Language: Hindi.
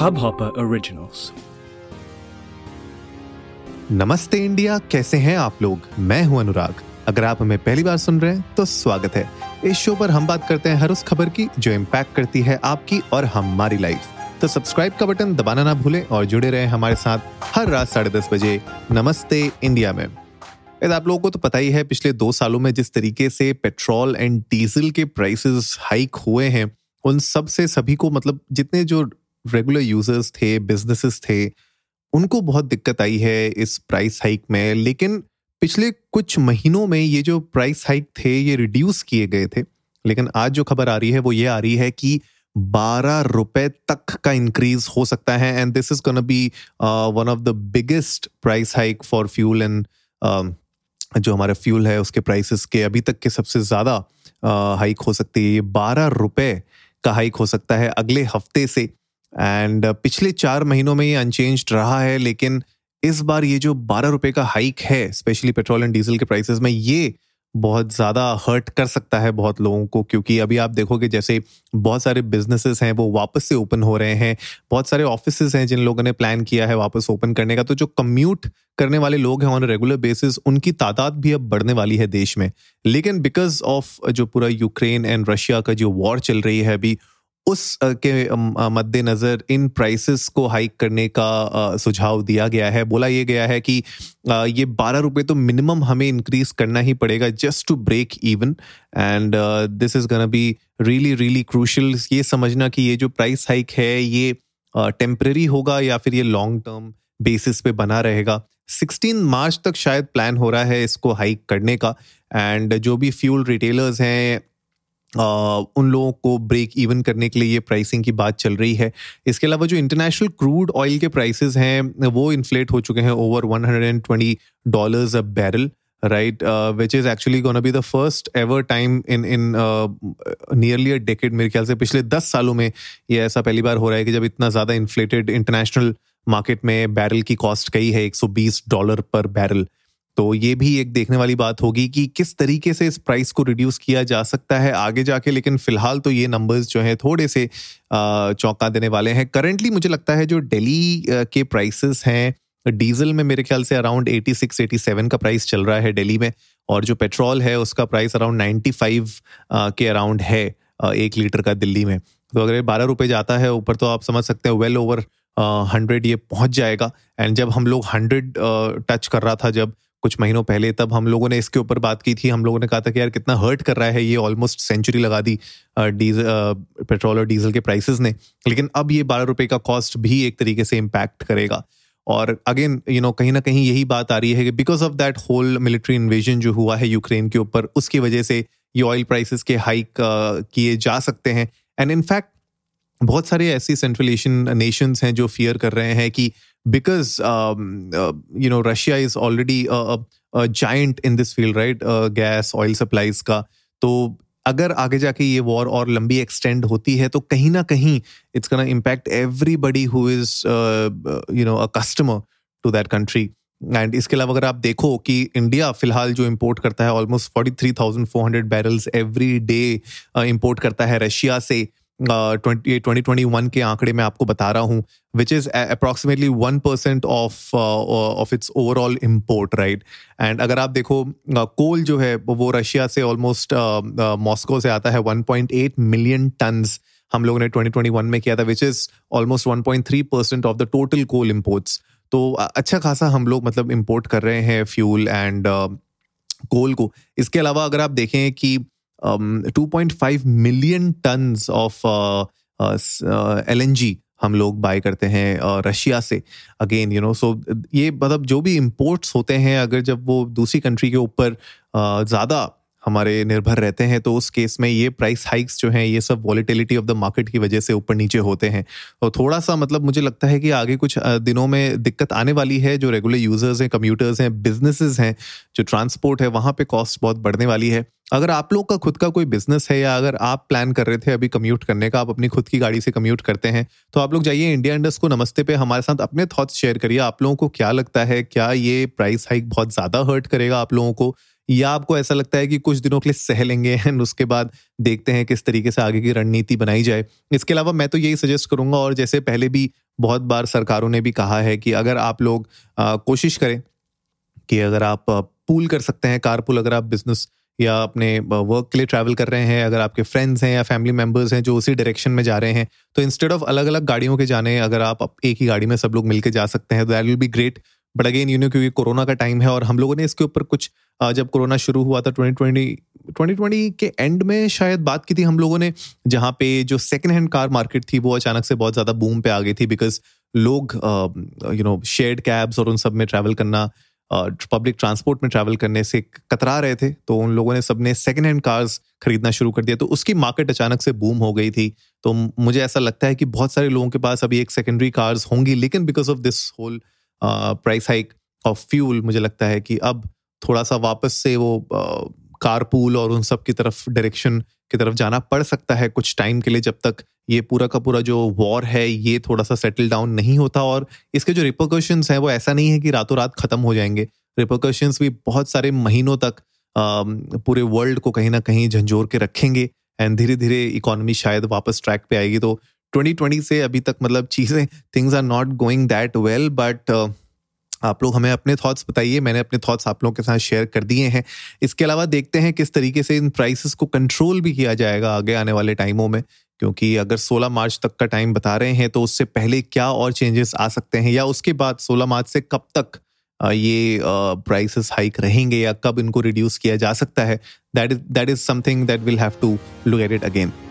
Hubhopper Originals. नमस्ते इंडिया, कैसे हैं आप लोग? मैं हूँ अनुराग। अगर आप हमें पहली बार सुन रहे हैं तो स्वागत है। इस शो पर हम बात करते हैं हर उस खबर की जो इम्पैक्ट करती है आपकी और हमारी लाइफ तो सब्सक्राइब का बटन दबाना ना भूलें और जुड़े रहें हमारे साथ हर रात साढ़े दस बजे नमस्ते इंडिया में। आप लोगों को तो पता ही है, पिछले दो सालों में जिस तरीके से पेट्रोल एंड डीजल के प्राइसेस हाइक हुए हैं, उन सबसे सभी को मतलब जितने जो रेगुलर यूज़र्स थे बिजनेसेस थे उनको बहुत दिक्कत आई है इस प्राइस हाइक में। लेकिन पिछले कुछ महीनों में ये जो प्राइस हाइक थे ये रिड्यूस किए गए थे। लेकिन आज जो खबर आ रही है वो ये आ रही है कि बारह रुपए तक का इंक्रीज हो सकता है। And this is gonna be one of the biggest price hike for fuel and जो हमारा फ्यूल है उसके प्राइसेस के अभी तक के सबसे ज़्यादा हाइक uh, हो सकती है। ये बारह रुपए का हाइक हो सकता है अगले हफ़्ते से। एंड uh, पिछले चार महीनों में ये अनचेंज रहा है लेकिन इस बार ये जो बारह रुपए का हाइक है स्पेशली पेट्रोल एंड डीजल के प्राइसेस में ये बहुत ज़्यादा हर्ट कर सकता है बहुत लोगों को क्योंकि अभी आप देखोगे जैसे बहुत सारे बिजनेसेस हैं वो वापस से ओपन हो रहे हैं। बहुत सारे ऑफ़िस हैं जिन लोगों ने प्लान किया है वापस ओपन करने का तो जो कम्यूट करने वाले लोग हैं ऑन रेगुलर बेसिस उनकी तादाद भी अब बढ़ने वाली है देश में। लेकिन बिकॉज़ ऑफ़ जो पूरा यूक्रेन एंड रशिया का जो वॉर चल रही है अभी उस के मद्देनजर इन प्राइसेस को हाइक करने का सुझाव दिया गया है। बोला ये गया है कि ये बारह रुपए तो मिनिमम हमें इंक्रीज करना ही पड़ेगा just to break even and this is gonna be really really crucial ये समझना कि ये जो प्राइस हाइक है, ये टेम्पररी होगा या फिर ये लॉन्ग टर्म बेसिस पे बना रहेगा। 16 मार्च तक शायद प्लान हो रहा है इसको हाइक करने का। एंड जो भी फ्यूल रिटेलर्स हैं उन लोगों को ब्रेक इवन करने के लिए ये प्राइसिंग की बात चल रही है। इसके अलावा जो इंटरनेशनल क्रूड ऑयल के प्राइसेस हैं, वो इन्फ्लेट हो चुके हैं over 120 dollars a barrel right which is actually gonna be the first ever time in in nearly a decade मेरे ख्याल से पिछले दस सालों में ये ऐसा पहली बार हो रहा है कि जब इतना ज़्यादा इन्फ्लेटेड इंटरनेशनल मार्केट में बैरल की कॉस्ट कही है 120 डॉलर पर बैरल तो ये भी एक देखने वाली बात होगी कि किस तरीके से इस प्राइस को रिड्यूस किया जा सकता है आगे जाके, लेकिन फ़िलहाल तो ये नंबर्स जो हैं थोड़े से चौंका देने वाले हैं। करंटली मुझे लगता है जो दिल्ली के प्राइसेस हैं डीजल में मेरे ख्याल से अराउंड 86 87 का प्राइस चल रहा है दिल्ली में, और जो पेट्रोल है उसका प्राइस अराउंड 95 के अराउंड है एक लीटर का दिल्ली में। तो अगर ये बारह रुपये जाता है, ऊपर तो आप समझ सकते हैं वेल ओवर हंड्रेड ये पहुँच जाएगा। एंड जब हम लोग हंड्रेड टच कर रहा था जब कुछ महीनों पहले तब हम लोगों ने इसके ऊपर बात की थी। हम लोगों ने कहा था कि यार कितना हर्ट कर रहा है ये ऑलमोस्ट सेंचुरी लगा दी डीजल पेट्रोल और डीजल के प्राइसेस ने। लेकिन अब ये बारह रुपए का कॉस्ट भी एक तरीके से इम्पैक्ट करेगा। और अगेन यू नो कहीं ना कहीं यही बात आ रही है कि because of that whole military invasion जो हुआ है यूक्रेन के ऊपर, उसकी वजह से ये ऑयल प्राइसेस के हाइक किए जा सकते हैं। एंड इनफैक्ट बहुत सारे ऐसी सेंट्रल एशियन नेशंस हैं जो फियर कर रहे हैं कि because um, uh, you know Russia is already a, a, a giant in this field, right? Gas, oil supplies का तो अगर आगे जाके ये वॉर और लंबी एक्सटेंड होती है तो कहीं ना कहीं it's gonna impact everybody who is you know a customer to that country and इसके अलावा अगर आप देखो कि इंडिया फ़िलहाल जो इम्पोर्ट करता है almost forty three thousand four hundred barrels every day import करता है रशिया से। ट्वेंटी ट्वेंटी वन के आंकड़े मैं आपको बता रहा हूँ which is approximately one percent of of its overall import right and अगर आप देखो कोल uh, जो है वो रशिया से ऑलमोस्ट मॉस्को uh, से आता है one point eight million tons हम लोगों ने ट्वेंटी ट्वेंटी वन में किया था which is almost one point three percent of the total coal imports तो अच्छा खासा हम लोग मतलब इम्पोर्ट कर रहे हैं फ्यूल एंड कोल को। इसके अलावा अगर आप देखें कि um, 2.5 million tons of LNG हम लोग बाय करते हैं रशिया uh, से। अगेन यू नो सो ये मतलब जो भी इम्पोर्ट्स होते हैं अगर जब वो दूसरी कंट्री के ऊपर uh, ज़्यादा हमारे निर्भर रहते हैं तो उस केस में ये प्राइस हाइक्स जो हैं, ये सब वॉलिटिलिटी ऑफ़ द मार्केट की वजह से ऊपर नीचे होते हैं। तो थोड़ा सा मतलब मुझे लगता है कि आगे कुछ दिनों में दिक्कत आने वाली है, जो रेगुलर यूज़र्स हैं कम्यूटर्स हैं बिजनेसेस हैं, जो ट्रांसपोर्ट है, वहाँ पे कॉस्ट बहुत बढ़ने वाली है। अगर आप लोग का खुद का कोई बिज़नेस है, या अगर आप प्लान कर रहे थे अभी कम्यूट करने का, आप अपनी खुद की गाड़ी से कम्यूट करते हैं तो आप लोग जाइए इंडिया इंडस्ट को नमस्ते पे, हमारे साथ अपने थॉट्स शेयर करिए। आप लोगों को क्या लगता है, क्या ये प्राइस हाइक बहुत ज़्यादा हर्ट करेगा आप लोगों को? या आपको ऐसा लगता है कि कुछ दिनों के लिए सह लेंगे एंड उसके बाद देखते हैं किस तरीके से आगे की रणनीति बनाई जाए। इसके अलावा मैं तो यही सजेस्ट करूँगा और जैसे पहले भी बहुत बार सरकारों ने भी कहा है कि अगर आप लोग कोशिश करें कि अगर आप पूल कर सकते हैं कार पुल अगर आप बिज़नेस या अपने वर्क के लिए ट्रैवल कर रहे हैं, अगर आपके फ्रेंड्स हैं या फैमिली मेंबर्स हैं जो उसी डायरेक्शन में जा रहे हैं तो इंस्टेड ऑफ़ अलग अलग गाड़ियों के जाने, अगर आप एक ही गाड़ी में सब लोग मिलकर जा सकते हैं that will be great but again you know क्योंकि कोरोना का टाइम है और हम लोगों ने इसके ऊपर कुछ जब कोरोना शुरू हुआ था 2020 2020 के एंड में शायद बात की थी हम लोगों ने, जहाँ पे जो सेकेंड हैंड कार मार्केट थी वो अचानक से बहुत ज़्यादा बूम पे आ गई थी बिकॉज़ लोग यू नो शेयर्ड कैब्स और उन सब में ट्रैवल करना पब्लिक ट्रांसपोर्ट में ट्रैवल करने से कतरा रहे थे तो उन लोगों ने सबने सेकेंड हैंड कार्स खरीदना शुरू कर दिया। तो उसकी मार्केट अचानक से बूम हो गई थी। तो मुझे ऐसा लगता है कि बहुत सारे लोगों के पास अभी एक सेकेंडरी कार्स होंगी, लेकिन because of this whole price hike of fuel मुझे लगता है कि अब थोड़ा सा वापस से वो कार पूल और उन सब की तरफ़ डायरेक्शन की तरफ़ जाना पड़ सकता है कुछ टाइम के लिए जब तक ये पूरा का पूरा जो वॉर है ये थोड़ा सा सेटल डाउन नहीं होता और इसके जो रिपोकशंस हैं वो ऐसा नहीं है कि रातों रात खत्म हो जाएँगे। रिपोकशंस भी बहुत सारे महीनों तक पूरे वर्ल्ड को कहीं ना कहीं झंझोर के रखेंगे एंड धीरे धीरे इकोनॉमी शायद वापस ट्रैक पे आएगी तो 2020 से अभी तक मतलब चीज़ें things are not going that well but आप लोग हमें अपने थॉट्स बताइए। मैंने अपने थॉट्स आप लोगों के साथ शेयर कर दिए हैं। इसके अलावा देखते हैं किस तरीके से इन प्राइसेस को कंट्रोल भी किया जाएगा आगे आने वाले टाइमों में। क्योंकि अगर 16 मार्च तक का टाइम बता रहे हैं तो उससे पहले क्या और चेंजेस आ सकते हैं? या उसके बाद 16 मार्च से कब तक ये प्राइसेस हाइक रहेंगे या कब इनको रिड्यूस किया जा सकता है? That is that is something that will have to look at it again